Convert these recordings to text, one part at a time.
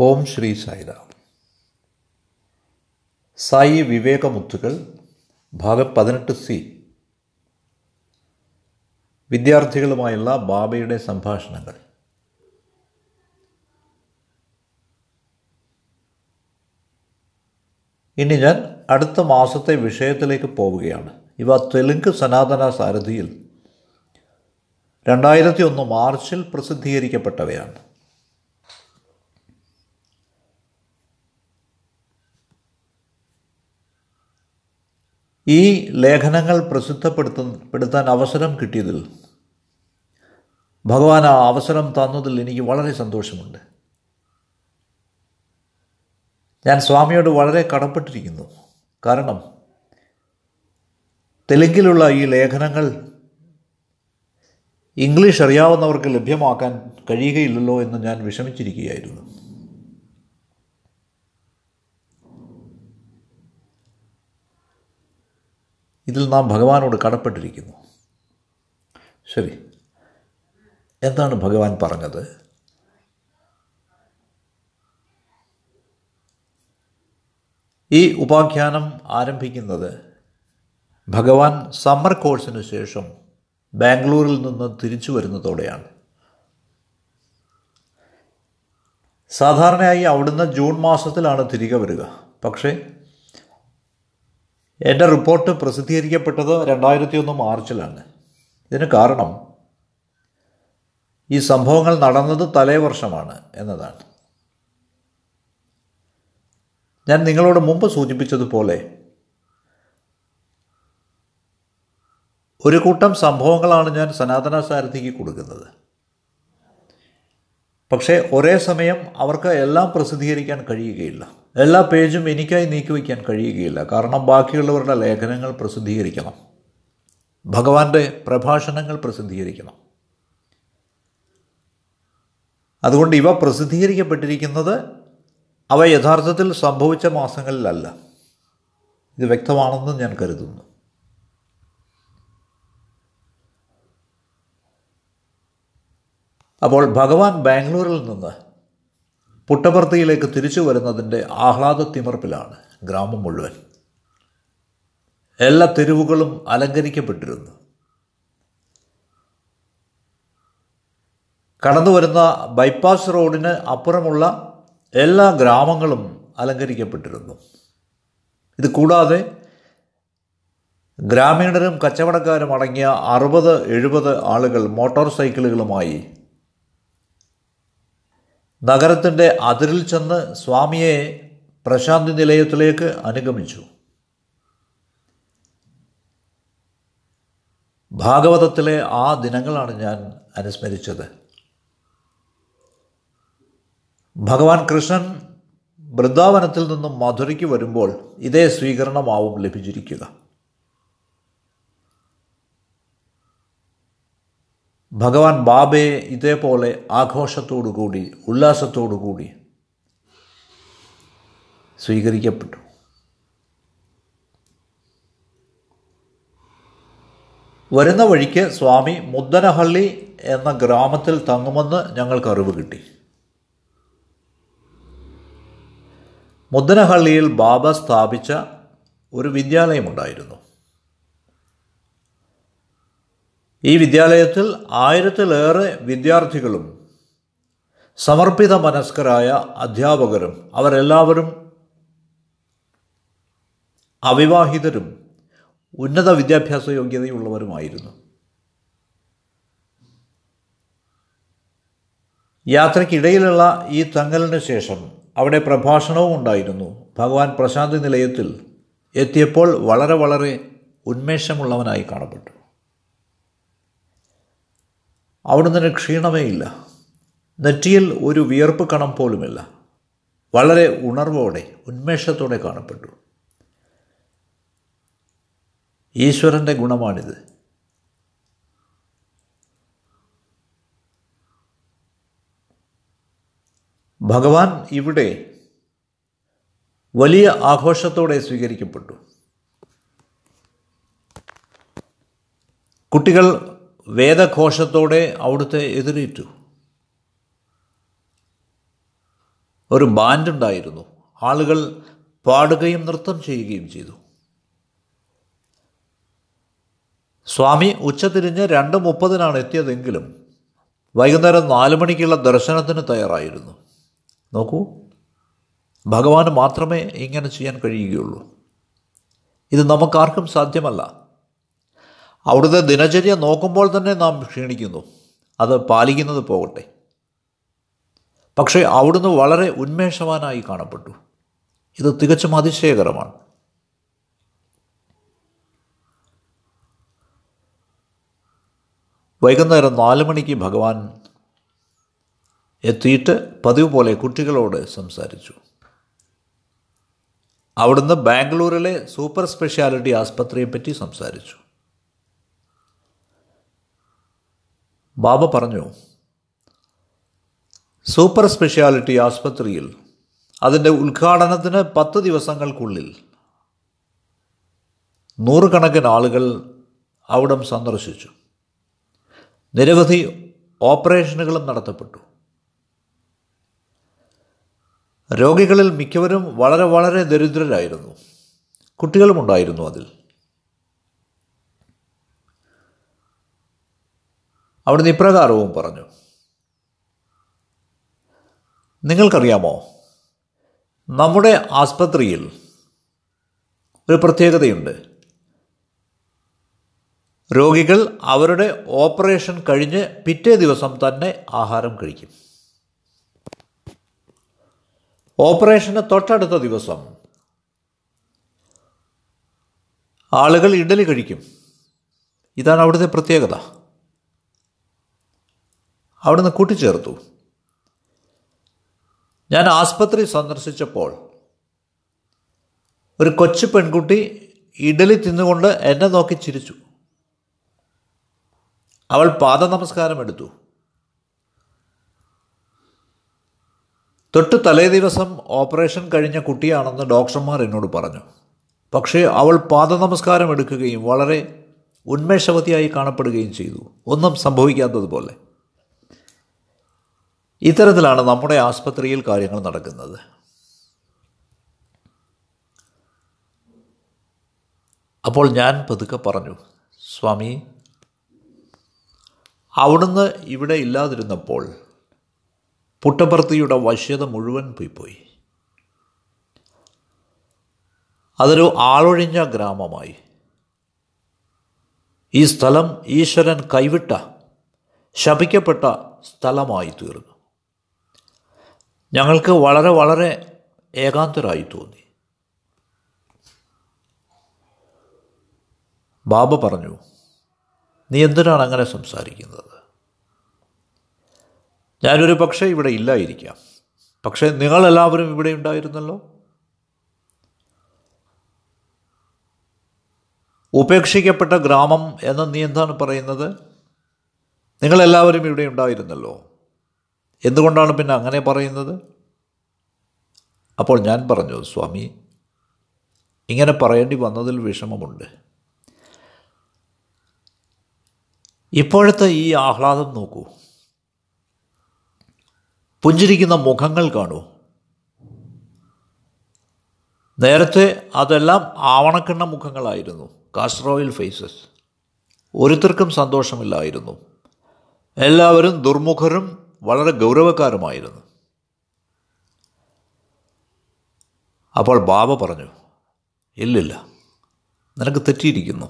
ഓം ശ്രീ സായിരാം സായി വിവേകമുത്തുകൾ ഭാഗം പതിനെട്ട് സി. വിദ്യാർത്ഥികളുമായുള്ള ബാബയുടെ സംഭാഷണങ്ങൾ. ഇനി ഞാൻ അടുത്ത മാസത്തെ വിഷയത്തിലേക്ക് പോവുകയാണ്. ഇവ തെലുങ്ക് സനാതന സാരഥിയിൽ രണ്ടായിരത്തി ഒന്ന് മാർച്ചിൽ പ്രസിദ്ധീകരിക്കപ്പെട്ടവയാണ്. ഈ ലേഖനങ്ങൾ പ്രസിദ്ധപ്പെടുത്തപ്പെടുത്താൻ അവസരം കിട്ടിയതിൽ ഭഗവാൻ ആ അവസരം തന്നതിൽ എനിക്ക് വളരെ സന്തോഷമുണ്ട്. ഞാൻ സ്വാമിയോട് വളരെ കടപ്പെട്ടിരിക്കുന്നു. കാരണം തെലുങ്കിലുള്ള ഈ ലേഖനങ്ങൾ ഇംഗ്ലീഷ് അറിയാവുന്നവർക്ക് ലഭ്യമാക്കാൻ കഴിയുകയില്ലല്ലോ എന്ന് ഞാൻ വിഷമിച്ചിരിക്കുകയായിരുന്നു. ഇതിൽ നാം ഭഗവാനോട് കടപ്പെട്ടിരിക്കുന്നു. ശരി. എന്താണ് ഭഗവാൻ പറഞ്ഞത്? ഈ ഉപാഖ്യാനം ആരംഭിക്കുന്നത് ഭഗവാൻ സമ്മർ കോഴ്സിന് ശേഷം ബാംഗ്ലൂരിൽ നിന്ന് തിരിച്ചു വരുന്നതോടെയാണ്. സാധാരണയായി അവിടുന്ന് ജൂൺ മാസത്തിലാണ് തിരികെ വരിക. പക്ഷേ എന്റെ റിപ്പോർട്ട് പ്രസിദ്ധീകരിക്കപ്പെട്ടത് രണ്ടായിരത്തി ഒന്ന് മാർച്ചിലാണ്. ഇതിന് കാരണം ഈ സംഭവങ്ങൾ നടന്നത് തലേ വർഷമാണ് എന്നതാണ്. ഞാൻ നിങ്ങളോട് മുമ്പ് സൂചിപ്പിച്ചതുപോലെ ഒരു കൂട്ടം സംഭവങ്ങളാണ് ഞാൻ സനാതന സാരഥിക്ക് കൊടുക്കുന്നത്. പക്ഷേ ഒരേ സമയം അവർക്ക് എല്ലാം പ്രസിദ്ധീകരിക്കാൻ കഴിയുകയില്ല. എല്ലാ പേജും എനിക്കായി നീക്കിവയ്ക്കാൻ കഴിയുകയില്ല. കാരണം ബാക്കിയുള്ളവരുടെ ലേഖനങ്ങൾ പ്രസിദ്ധീകരിക്കണം. ഭഗവാന്റെ പ്രഭാഷണങ്ങൾ പ്രസിദ്ധീകരിക്കണം. അതുകൊണ്ട് ഇവ പ്രസിദ്ധീകരിക്കപ്പെട്ടിരിക്കുന്നത് അവ യഥാർത്ഥത്തിൽ സംഭവിച്ച മാസങ്ങളിലല്ല. ഇത് വ്യക്തമാണെന്ന് ഞാൻ കരുതുന്നു. അപ്പോൾ ഭഗവാൻ ബാംഗ്ലൂരിൽ നിന്ന് പുട്ടപർത്തിയിലേക്ക് തിരിച്ചു വരുന്നതിന്റെ ആഹ്ലാദ തിമർപ്പിലാണ് ഗ്രാമം മുഴുവൻ. എല്ലാ തെരുവുകളും അലങ്കരിക്കപ്പെട്ടിരുന്നു. കടന്നു വരുന്ന ബൈപ്പാസ് റോഡിന് അപ്പുറമുള്ള എല്ലാ ഗ്രാമങ്ങളും അലങ്കരിക്കപ്പെട്ടിരുന്നു. ഇത് കൂടാതെ ഗ്രാമീണരും കച്ചവടക്കാരും അടങ്ങിയ അറുപത് എഴുപത് ആളുകൾ മോട്ടോർ സൈക്കിളുകളുമായി നഗരത്തിന്റെ അതിരിൽ ചെന്ന് സ്വാമിയെ പ്രശാന്തി നിലയത്തിലേക്ക് അനുഗമിച്ചു. ഭാഗവതത്തിലെ ആ ദിനങ്ങളാണ് ഞാൻ അനുസ്മരിച്ചത്. ഭഗവാൻ കൃഷ്ണൻ വൃന്ദാവനത്തിൽ നിന്നും മധുരയ്ക്ക് വരുമ്പോൾ ഇതേ സ്വീകരണമാവും ലഭിച്ചിരിക്കുക. ഭഗവാൻ ബാബയെ ഇതേപോലെ ആഘോഷത്തോടുകൂടി ഉല്ലാസത്തോടുകൂടി സ്വീകരിക്കപ്പെട്ടു. വരുന്ന വഴിക്ക് സ്വാമി മുദ്ദനഹള്ളി എന്ന ഗ്രാമത്തിൽ തങ്ങുമെന്ന് ഞങ്ങൾക്ക് അറിവ് കിട്ടി. മുദ്ദനഹള്ളിയിൽ ബാബ സ്ഥാപിച്ച ഒരു വിദ്യാലയമുണ്ടായിരുന്നു. ഈ വിദ്യാലയത്തിൽ ആയിരത്തിലേറെ വിദ്യാർത്ഥികളും സമർപ്പിത മനസ്കരായ അധ്യാപകരും അവരെല്ലാവരും അവിവാഹിതരും ഉന്നത വിദ്യാഭ്യാസ യോഗ്യതയുള്ളവരുമായിരുന്നു. യാത്രയ്ക്കിടയിലുള്ള ഈ തങ്ങലിന് ശേഷം അവിടെ പ്രഭാഷണവും ഉണ്ടായിരുന്നു. ഭഗവാൻ പ്രശാന്തി നിലയത്തിൽ എത്തിയപ്പോൾ വളരെ വളരെ ഉന്മേഷമുള്ളവനായി കാണപ്പെട്ടു. അവിടുന്ന് ക്ഷീണമേ ഇല്ല. നെറ്റിയിൽ ഒരു വിയർപ്പ് കണം പോലുമില്ല. വളരെ ഉണർവോടെ ഉന്മേഷത്തോടെ കാണപ്പെട്ടു. ഈശ്വരന്റെ ഗുണമാണിത്. ഭഗവാൻ ഇവിടെ വലിയ ആഘോഷത്തോടെ സ്വീകരിക്കപ്പെട്ടു. കുട്ടികൾ വേദഘോഷത്തോടെ അവിടുത്തെ എതിരേറ്റു. ഒരു ബാൻഡ് ഉണ്ടായിരുന്നു ആളുകൾ പാടുകയും നൃത്തം ചെയ്യുകയും ചെയ്തു. സ്വാമി ഉച്ചതിരിഞ്ഞ് രണ്ട് മുപ്പതിനാണ് എത്തിയതെങ്കിലും വൈകുന്നേരം നാല് മണിക്കുള്ള ദർശനത്തിന് തയ്യാറായിരുന്നു. നോക്കൂ ഭഗവാന് മാത്രമേ ഇങ്ങനെ ചെയ്യാൻ കഴിയുകയുള്ളൂ. ഇത് നമുക്കാർക്കും സാധ്യമല്ല. അവിടുത്തെ ദിനചര്യ നോക്കുമ്പോൾ തന്നെ നാം ക്ഷീണിക്കുന്നു. അത് പാലിക്കുന്നത് പോകട്ടെ. പക്ഷേ അവിടുന്ന് വളരെ ഉന്മേഷവാനായി കാണപ്പെട്ടു. ഇത് തികച്ചും അതിശയകരമാണ്. വൈകുന്നേരം നാല് മണിക്ക് ഭഗവാൻ എത്തിയിട്ട് പതിവ് പോലെ കുട്ടികളോട് സംസാരിച്ചു. അവിടുന്ന് ബാംഗ്ലൂരിലെ സൂപ്പർ സ്പെഷ്യാലിറ്റി ആസ്പത്രിയെപ്പറ്റി സംസാരിച്ചു. ബാബ പറഞ്ഞു സൂപ്പർ സ്പെഷ്യാലിറ്റി ആസ്പത്രിയിൽ അതിന്റെ ഉദ്ഘാടനത്തിന് പത്ത് ദിവസങ്ങൾക്കുള്ളിൽ നൂറുകണക്കിന് ആളുകൾ അവിടം സന്ദർശിച്ചു. നിരവധി ഓപ്പറേഷനുകളും നടത്തപ്പെട്ടു. രോഗികളിൽ മിക്കവരും വളരെ വളരെ ദരിദ്രരായിരുന്നു. കുട്ടികളുമുണ്ടായിരുന്നു അതിൽ. അവിടുന്ന് ഇപ്രകാരവും പറഞ്ഞു. നിങ്ങൾക്കറിയാമോ? നമ്മുടെ ആസ്പത്രിയിൽ ഒരു പ്രത്യേകതയുണ്ട്. രോഗികൾ അവരുടെ ഓപ്പറേഷൻ കഴിഞ്ഞ് പിറ്റേ ദിവസം തന്നെ ആഹാരം കഴിക്കും. ഓപ്പറേഷന് തൊട്ടടുത്ത ദിവസം ആളുകൾ ഇഡലി കഴിക്കും. ഇതാണ് അവിടുത്തെ പ്രത്യേകത. അവിടുന്ന് കൂട്ടിച്ചേർത്തു. ഞാൻ ആസ്പത്രി സന്ദർശിച്ചപ്പോൾ ഒരു കൊച്ചു പെൺകുട്ടി ഇഡലി തിന്നുകൊണ്ട് എന്നെ നോക്കി ചിരിച്ചു. അവൾ പാദ നമസ്കാരം എടുത്തു. തൊട്ട് തലേ ദിവസം ഓപ്പറേഷൻ കഴിഞ്ഞ കുട്ടിയാണെന്ന് ഡോക്ടർമാർ എന്നോട് പറഞ്ഞു. പക്ഷേ അവൾ പാദ നമസ്കാരം എടുക്കുകയും വളരെ ഉന്മേഷവതിയായി കാണപ്പെടുകയും ചെയ്തു. ഒന്നും സംഭവിക്കാത്തതുപോലെ. ഇത്തരത്തിലാണ് നമ്മുടെ ആസ്പത്രിയിൽ കാര്യങ്ങൾ നടക്കുന്നത്. അപ്പോൾ ഞാൻ പതുക്കെ പറഞ്ഞു സ്വാമി അവിടുന്ന് ഇവിടെ ഇല്ലാതിരുന്നപ്പോൾ പുട്ടപർത്തിയുടെ വശ്യത മുഴുവൻ പോയിപ്പോയി അതൊരു ആളൊഴിഞ്ഞ ഗ്രാമമായി. ഈ സ്ഥലം ഈശ്വരൻ കൈവിട്ട ശപിക്കപ്പെട്ട സ്ഥലമായി തീർന്നു. ഞങ്ങൾക്ക് വളരെ വളരെ ഏകാന്തരായി തോന്നി. ബാബ പറഞ്ഞു നീ എന്തിനാണ് അങ്ങനെ സംസാരിക്കുന്നത്? ഞാനൊരു പക്ഷേ ഇവിടെ ഇല്ലായിരിക്കാം. പക്ഷേ നിങ്ങളെല്ലാവരും ഇവിടെ ഉണ്ടായിരുന്നല്ലോ? ഉപേക്ഷിക്കപ്പെട്ട ഗ്രാമം എന്ന് നീ എന്താണ് പറയുന്നത്? നിങ്ങളെല്ലാവരും ഇവിടെ ഉണ്ടായിരുന്നല്ലോ. എന്തുകൊണ്ടാണ് പിന്നെ അങ്ങനെ പറയുന്നത്? അപ്പോൾ ഞാൻ പറഞ്ഞു സ്വാമി ഇങ്ങനെ പറയേണ്ടി വന്നതിൽ വിഷമമുണ്ട്. ഇപ്പോഴത്തെ ഈ ആഹ്ലാദം നോക്കൂ. പുഞ്ചിരിക്കുന്ന മുഖങ്ങൾ കാണൂ. നേരത്തെ അതെല്ലാം ആവണക്കിണ്ണ മുഖങ്ങളായിരുന്നു കാസ്ട്രോയിൽ ഫേസസ്. ഒരുത്തർക്കും സന്തോഷമില്ലായിരുന്നു. എല്ലാവരും ദുർമുഖരും വളരെ ഗൗരവക്കാരുമായിരുന്നു. അപ്പോൾ ബാബ പറഞ്ഞു ഇല്ലില്ല നിനക്ക് തെറ്റിയിരിക്കുന്നു.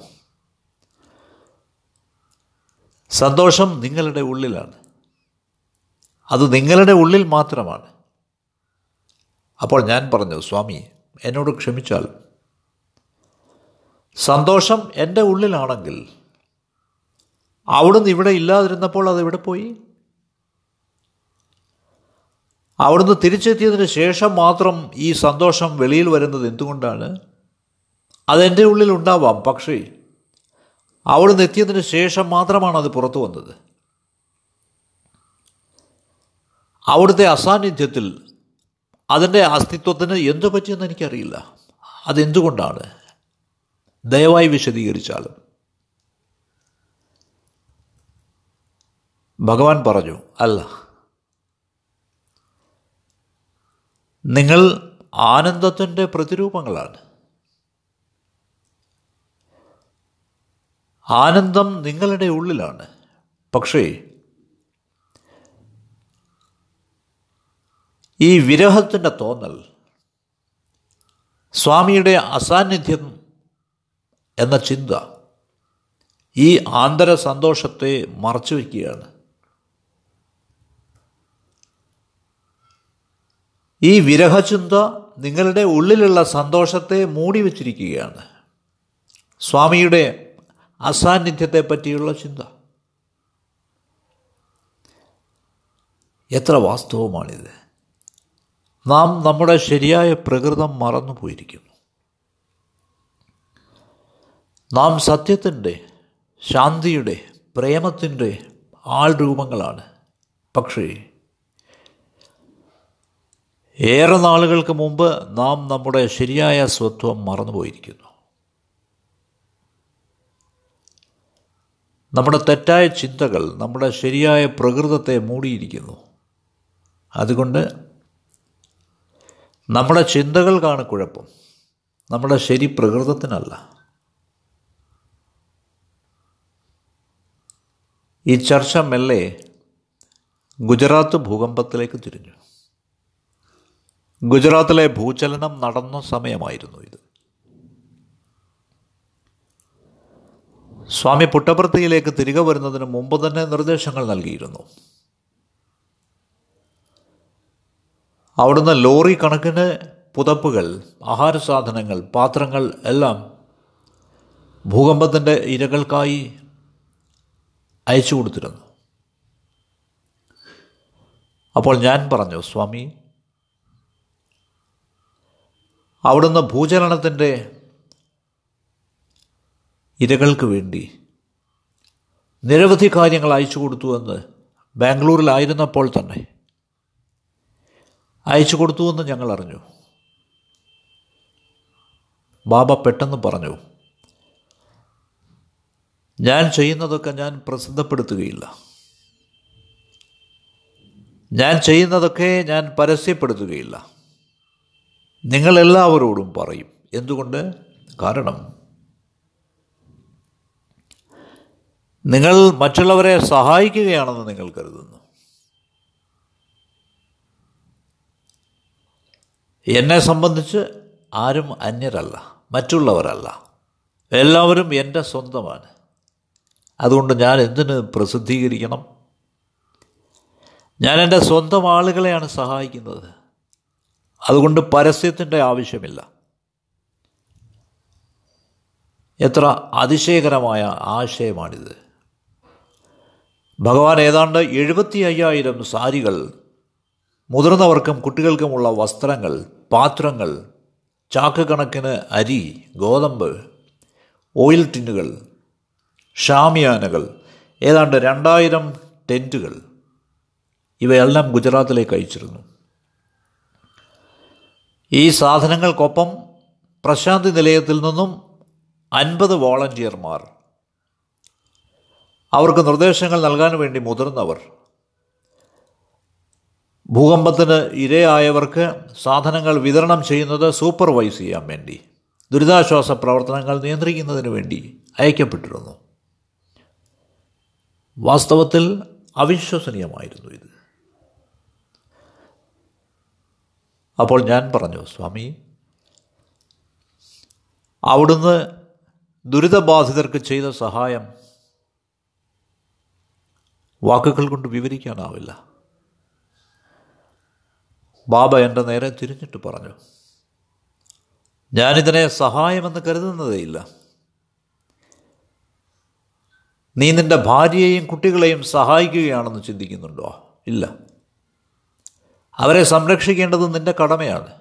സന്തോഷം നിങ്ങളുടെ ഉള്ളിലാണ്. അത് നിങ്ങളുടെ ഉള്ളിൽ മാത്രമാണ്. അപ്പോൾ ഞാൻ പറഞ്ഞു സ്വാമി എന്നോട് ക്ഷമിച്ചാൽ. സന്തോഷം എന്റെ ഉള്ളിലാണെങ്കിൽ അവിടുന്ന് ഇവിടെ ഇല്ലാതിരുന്നപ്പോൾ അത് എവിടെ പോയി? അവിടുന്ന് തിരിച്ചെത്തിയതിന് ശേഷം മാത്രം ഈ സന്തോഷം വെളിയിൽ വരുന്നത് എന്തുകൊണ്ടാണ്? അതെന്റെ ഉള്ളിൽ ഉണ്ടാവാം പക്ഷേ അവിടുന്ന് എത്തിയതിന് ശേഷം മാത്രമാണ് അത് പുറത്തു വന്നത്. അവിടുത്തെ അസാന്നിധ്യത്തിൽ അതിന്റെ അസ്തിത്വത്തിന് എന്തു പറ്റിയെന്ന് എനിക്കറിയില്ല. അതെന്തുകൊണ്ടാണ്? ദയവായി വിശദീകരിച്ചാലും. ഭഗവാൻ പറഞ്ഞു അല്ല നിങ്ങൾ ആനന്ദത്തിന്റെ പ്രതിരൂപങ്ങളാണ്. ആനന്ദം നിങ്ങളുടെ ഉള്ളിലാണ്. പക്ഷേ ഈ വിരഹത്തിന്റെ തോന്നൽ സ്വാമിയുടെ അസാന്നിധ്യം എന്ന ചിന്ത ഈ ആന്തര സന്തോഷത്തെ മറച്ചു വയ്ക്കുകയാണ്. ഈ വിരഹചിന്ത നിങ്ങളുടെ ഉള്ളിലുള്ള സന്തോഷത്തെ മൂടി വച്ചിരിക്കുകയാണ്. സ്വാമിയുടെ അസാന്നിധ്യത്തെ പറ്റിയുള്ള ചിന്ത. എത്ര വാസ്തവമാണിത്. നാം നമ്മുടെ ശരിയായ പ്രകൃതം മറന്നു പോയിരിക്കുന്നു. നാം സത്യത്തിന്റെ ശാന്തിയുടെ പ്രേമത്തിന്റെ ആൾ രൂപങ്ങളാണ് പക്ഷേ ഏറെ നാളുകൾക്ക് മുമ്പ് നാം നമ്മുടെ ശരിയായ സ്വത്വം മറന്നുപോയിരിക്കുന്നു. നമ്മുടെ തെറ്റായ ചിന്തകൾ നമ്മുടെ ശരിയായ പ്രകൃതത്തെ മൂടിയിരിക്കുന്നു. അതുകൊണ്ട് നമ്മുടെ ചിന്തകൾക്കാണ് കുഴപ്പം. നമ്മുടെ ശരി പ്രകൃതത്തിനല്ല. ഈ ചർച്ച മെല്ലെ ഗുജറാത്ത് ഭൂകമ്പത്തിലേക്ക് തിരിഞ്ഞു. ഗുജറാത്തിലെ ഭൂചലനം നടന്ന സമയമായിരുന്നു ഇത്. സ്വാമി പുട്ടപ്രത്തിയിലേക്ക് തിരികെ വരുന്നതിന് മുമ്പ് തന്നെ നിർദ്ദേശങ്ങൾ നൽകിയിരുന്നു. അവിടുന്ന് ലോറി കണക്കിന് പുതപ്പുകൾ ആഹാരസാധനങ്ങൾ പാത്രങ്ങൾ എല്ലാം ഭൂകമ്പത്തിന്റെ ഇരകൾക്കായി അയച്ചു കൊടുത്തിരുന്നു. അപ്പോൾ ഞാൻ പറഞ്ഞു സ്വാമി അവിടുന്ന് ഭൂചലനത്തിന്റെ ഇരകൾക്ക് വേണ്ടി നിരവധി കാര്യങ്ങൾ അയച്ചു കൊടുത്തുവെന്ന് ബാംഗ്ലൂരിലായിരുന്നപ്പോൾ തന്നെ. അയച്ചു കൊടുത്തുവെന്ന് ഞങ്ങൾ അറിഞ്ഞു. ബാബ പെട്ടെന്ന് പറഞ്ഞു ഞാൻ ചെയ്യുന്നതൊക്കെ ഞാൻ പ്രസിദ്ധപ്പെടുത്തുകയില്ല. ഞാൻ ചെയ്യുന്നതൊക്കെ ഞാൻ പരസ്യപ്പെടുത്തുകയില്ല. നിങ്ങളെല്ലാവരോടും പറയും. എന്തുകൊണ്ട്? കാരണം നിങ്ങൾ മറ്റുള്ളവരെ സഹായിക്കുകയാണെന്ന് നിങ്ങൾ കരുതുന്നു. എന്നെ സംബന്ധിച്ച് ആരും അന്യരല്ല മറ്റുള്ളവരല്ല. എല്ലാവരും എന്റെ സ്വന്തമാണ്. അതുകൊണ്ട് ഞാൻ എന്തിന് പ്രസിദ്ധീകരിക്കണം? ഞാൻ എന്റെ സ്വന്തം ആളുകളെയാണ് സഹായിക്കുന്നത്. അതുകൊണ്ട് പരസ്യത്തിന്റെ ആവശ്യമില്ല. എത്ര അതിശയകരമായ ആശയമാണിത്. ഭഗവാൻ ഏതാണ്ട് എഴുപത്തി അയ്യായിരം സാരികൾ മുതിർന്നവർക്കും കുട്ടികൾക്കുമുള്ള വസ്ത്രങ്ങൾ പാത്രങ്ങൾ ചാക്ക് കണക്കിന് അരി ഗോതമ്പ് ഓയിൽ ടിന്നുകൾ ഷാമിയാനകൾ ഏതാണ്ട് രണ്ടായിരം ടെന്റുകൾ ഇവയെല്ലാം ഗുജറാത്തിലേക്ക് അയച്ചിരുന്നു. ഈ സാധനങ്ങൾക്കൊപ്പം പ്രശാന്തി നിലയത്തിൽ നിന്നും അൻപത് വോളണ്ടിയർമാർ. അവർക്ക് നിർദ്ദേശങ്ങൾ നൽകാൻ വേണ്ടി മുതിർന്നവർ. ഭൂകമ്പത്തിന് ഇരയായവർക്ക് സാധനങ്ങൾ വിതരണം ചെയ്യുന്നത് സൂപ്പർവൈസ് ചെയ്യാൻ വേണ്ടി ദുരിതാശ്വാസ പ്രവർത്തനങ്ങൾ നിയന്ത്രിക്കുന്നതിന് വേണ്ടി അയക്കപ്പെട്ടിരുന്നു. വാസ്തവത്തിൽ അവിശ്വസനീയമായിരുന്നു ഇത്. അപ്പോൾ ഞാൻ പറഞ്ഞു സ്വാമി അവിടുന്ന് ദുരിതബാധിതർക്ക് ചെയ്ത സഹായം വാക്കുകൾ കൊണ്ട് വിവരിക്കാനാവില്ല. ബാബ എന്റെ നേരെ തിരിഞ്ഞിട്ട് പറഞ്ഞു ഞാനിതിനെ സഹായമെന്ന് കരുതുന്നതേയില്ല. നീ നിന്റെ ഭാര്യയെയും കുട്ടികളെയും സഹായിക്കുകയാണെന്ന് ചിന്തിക്കുന്നുണ്ടോ? ഇല്ല. അവരെ സംരക്ഷിക്കേണ്ടത് നിന്റെ കടമയാണ്.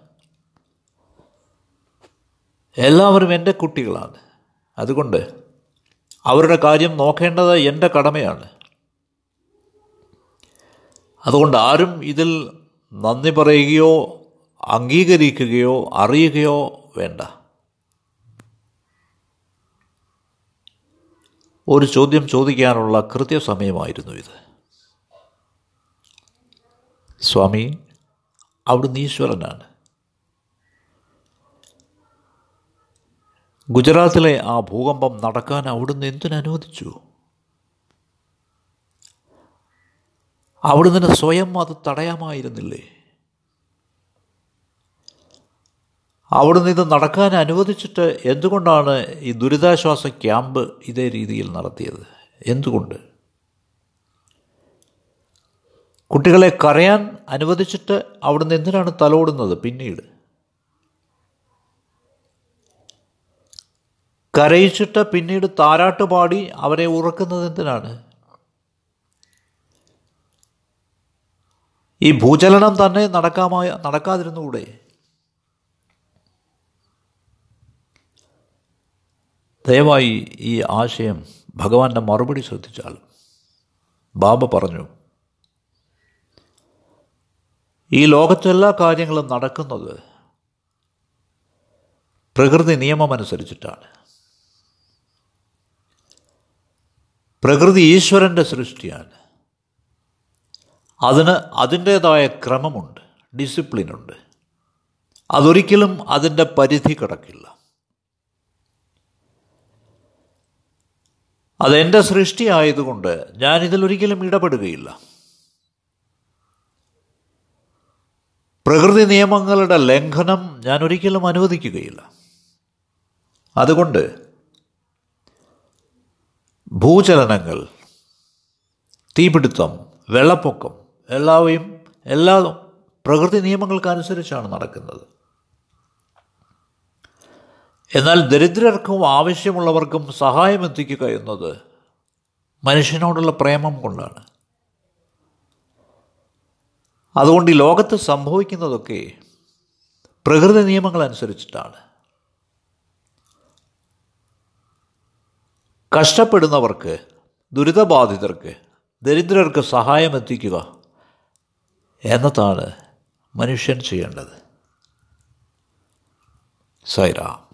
എല്ലാവരും എന്റെ കുട്ടികളാണ്. അതുകൊണ്ട് അവരുടെ കാര്യം നോക്കേണ്ടത് എന്റെ കടമയാണ്. അതുകൊണ്ട് ആരും ഇതിൽ നന്ദി പറയുകയോ അംഗീകരിക്കുകയോ അറിയുകയോ വേണ്ട. ഒരു ചോദ്യം ചോദിക്കാനുള്ള കൃത്യസമയമായിരുന്നു ഇത്. സ്വാമി അവിടുന്ന് ഈശ്വരനാണ്. ഗുജറാത്തിലെ ആ ഭൂകമ്പം നടക്കാൻ അവിടുന്ന് എന്തിനനുവദിച്ചു അവിടുന്ന് സ്വയം അത് തടയാമായിരുന്നില്ലേ? അവിടുന്ന് ഇത് നടക്കാൻ അനുവദിച്ചിട്ട് എന്തുകൊണ്ടാണ് ഈ ദുരിതാശ്വാസ ക്യാമ്പ് ഇതേ രീതിയിൽ നടത്തിയത്? എന്തുകൊണ്ട്? കുട്ടികളെ കരയാൻ അനുവദിച്ചിട്ട് അവിടുന്ന് എന്തിനാണ് തലോടുന്നത് പിന്നീട്? കരയിച്ചിട്ട് പിന്നീട് താരാട്ട് പാടി അവരെ ഉറക്കുന്നത് എന്തിനാണ്? ഈ ഭൂചലനം തന്നെ നടക്കാമായ നടക്കാതിരുന്നുകൂടെ? ദയവായി ഈ ആശയം ഭഗവാന്റെ മറുപടി ശ്രദ്ധിച്ചാൽ. ബാബ പറഞ്ഞു ഈ ലോകത്തെല്ലാ കാര്യങ്ങളും നടക്കുന്നത് പ്രകൃതി നിയമമനുസരിച്ചിട്ടാണ് പ്രകൃതി ഈശ്വരന്റെ സൃഷ്ടിയാണ്. അതിന് അതിന്റേതായ ക്രമമുണ്ട് ഡിസിപ്ലിനുണ്ട്. അതൊരിക്കലും അതിന്റെ പരിധി കിടക്കില്ല. അതെന്റെ സൃഷ്ടിയായതുകൊണ്ട് ഞാനിതിലൊരിക്കലും ഇടപെടുകയില്ല. പ്രകൃതി നിയമങ്ങളുടെ ലംഘനം ഞാൻ ഒരിക്കലും അനുവദിക്കുകയില്ല. അതുകൊണ്ട് ഭൂചലനങ്ങൾ തീപിടുത്തം വെള്ളപ്പൊക്കം എല്ലാവയും എല്ലാ പ്രകൃതി നിയമങ്ങൾക്കനുസരിച്ചാണ് നടക്കുന്നത്. എന്നാൽ ദരിദ്രർക്കും ആവശ്യമുള്ളവർക്കും സഹായം എത്തിക്കുക എന്നത് മനുഷ്യനോടുള്ള പ്രേമം കൊണ്ടാണ്. അതുകൊണ്ട് ഈ ലോകത്ത് സംഭവിക്കുന്നതൊക്കെ പ്രകൃതി നിയമങ്ങൾ അനുസരിച്ചിട്ടാണ്. കഷ്ടപ്പെടുന്നവർക്ക് ദുരിതബാധിതർക്ക് ദരിദ്രർക്ക് സഹായം എത്തിക്കുക എന്നതാണ് മനുഷ്യൻ ചെയ്യേണ്ടത്. സൈറാം.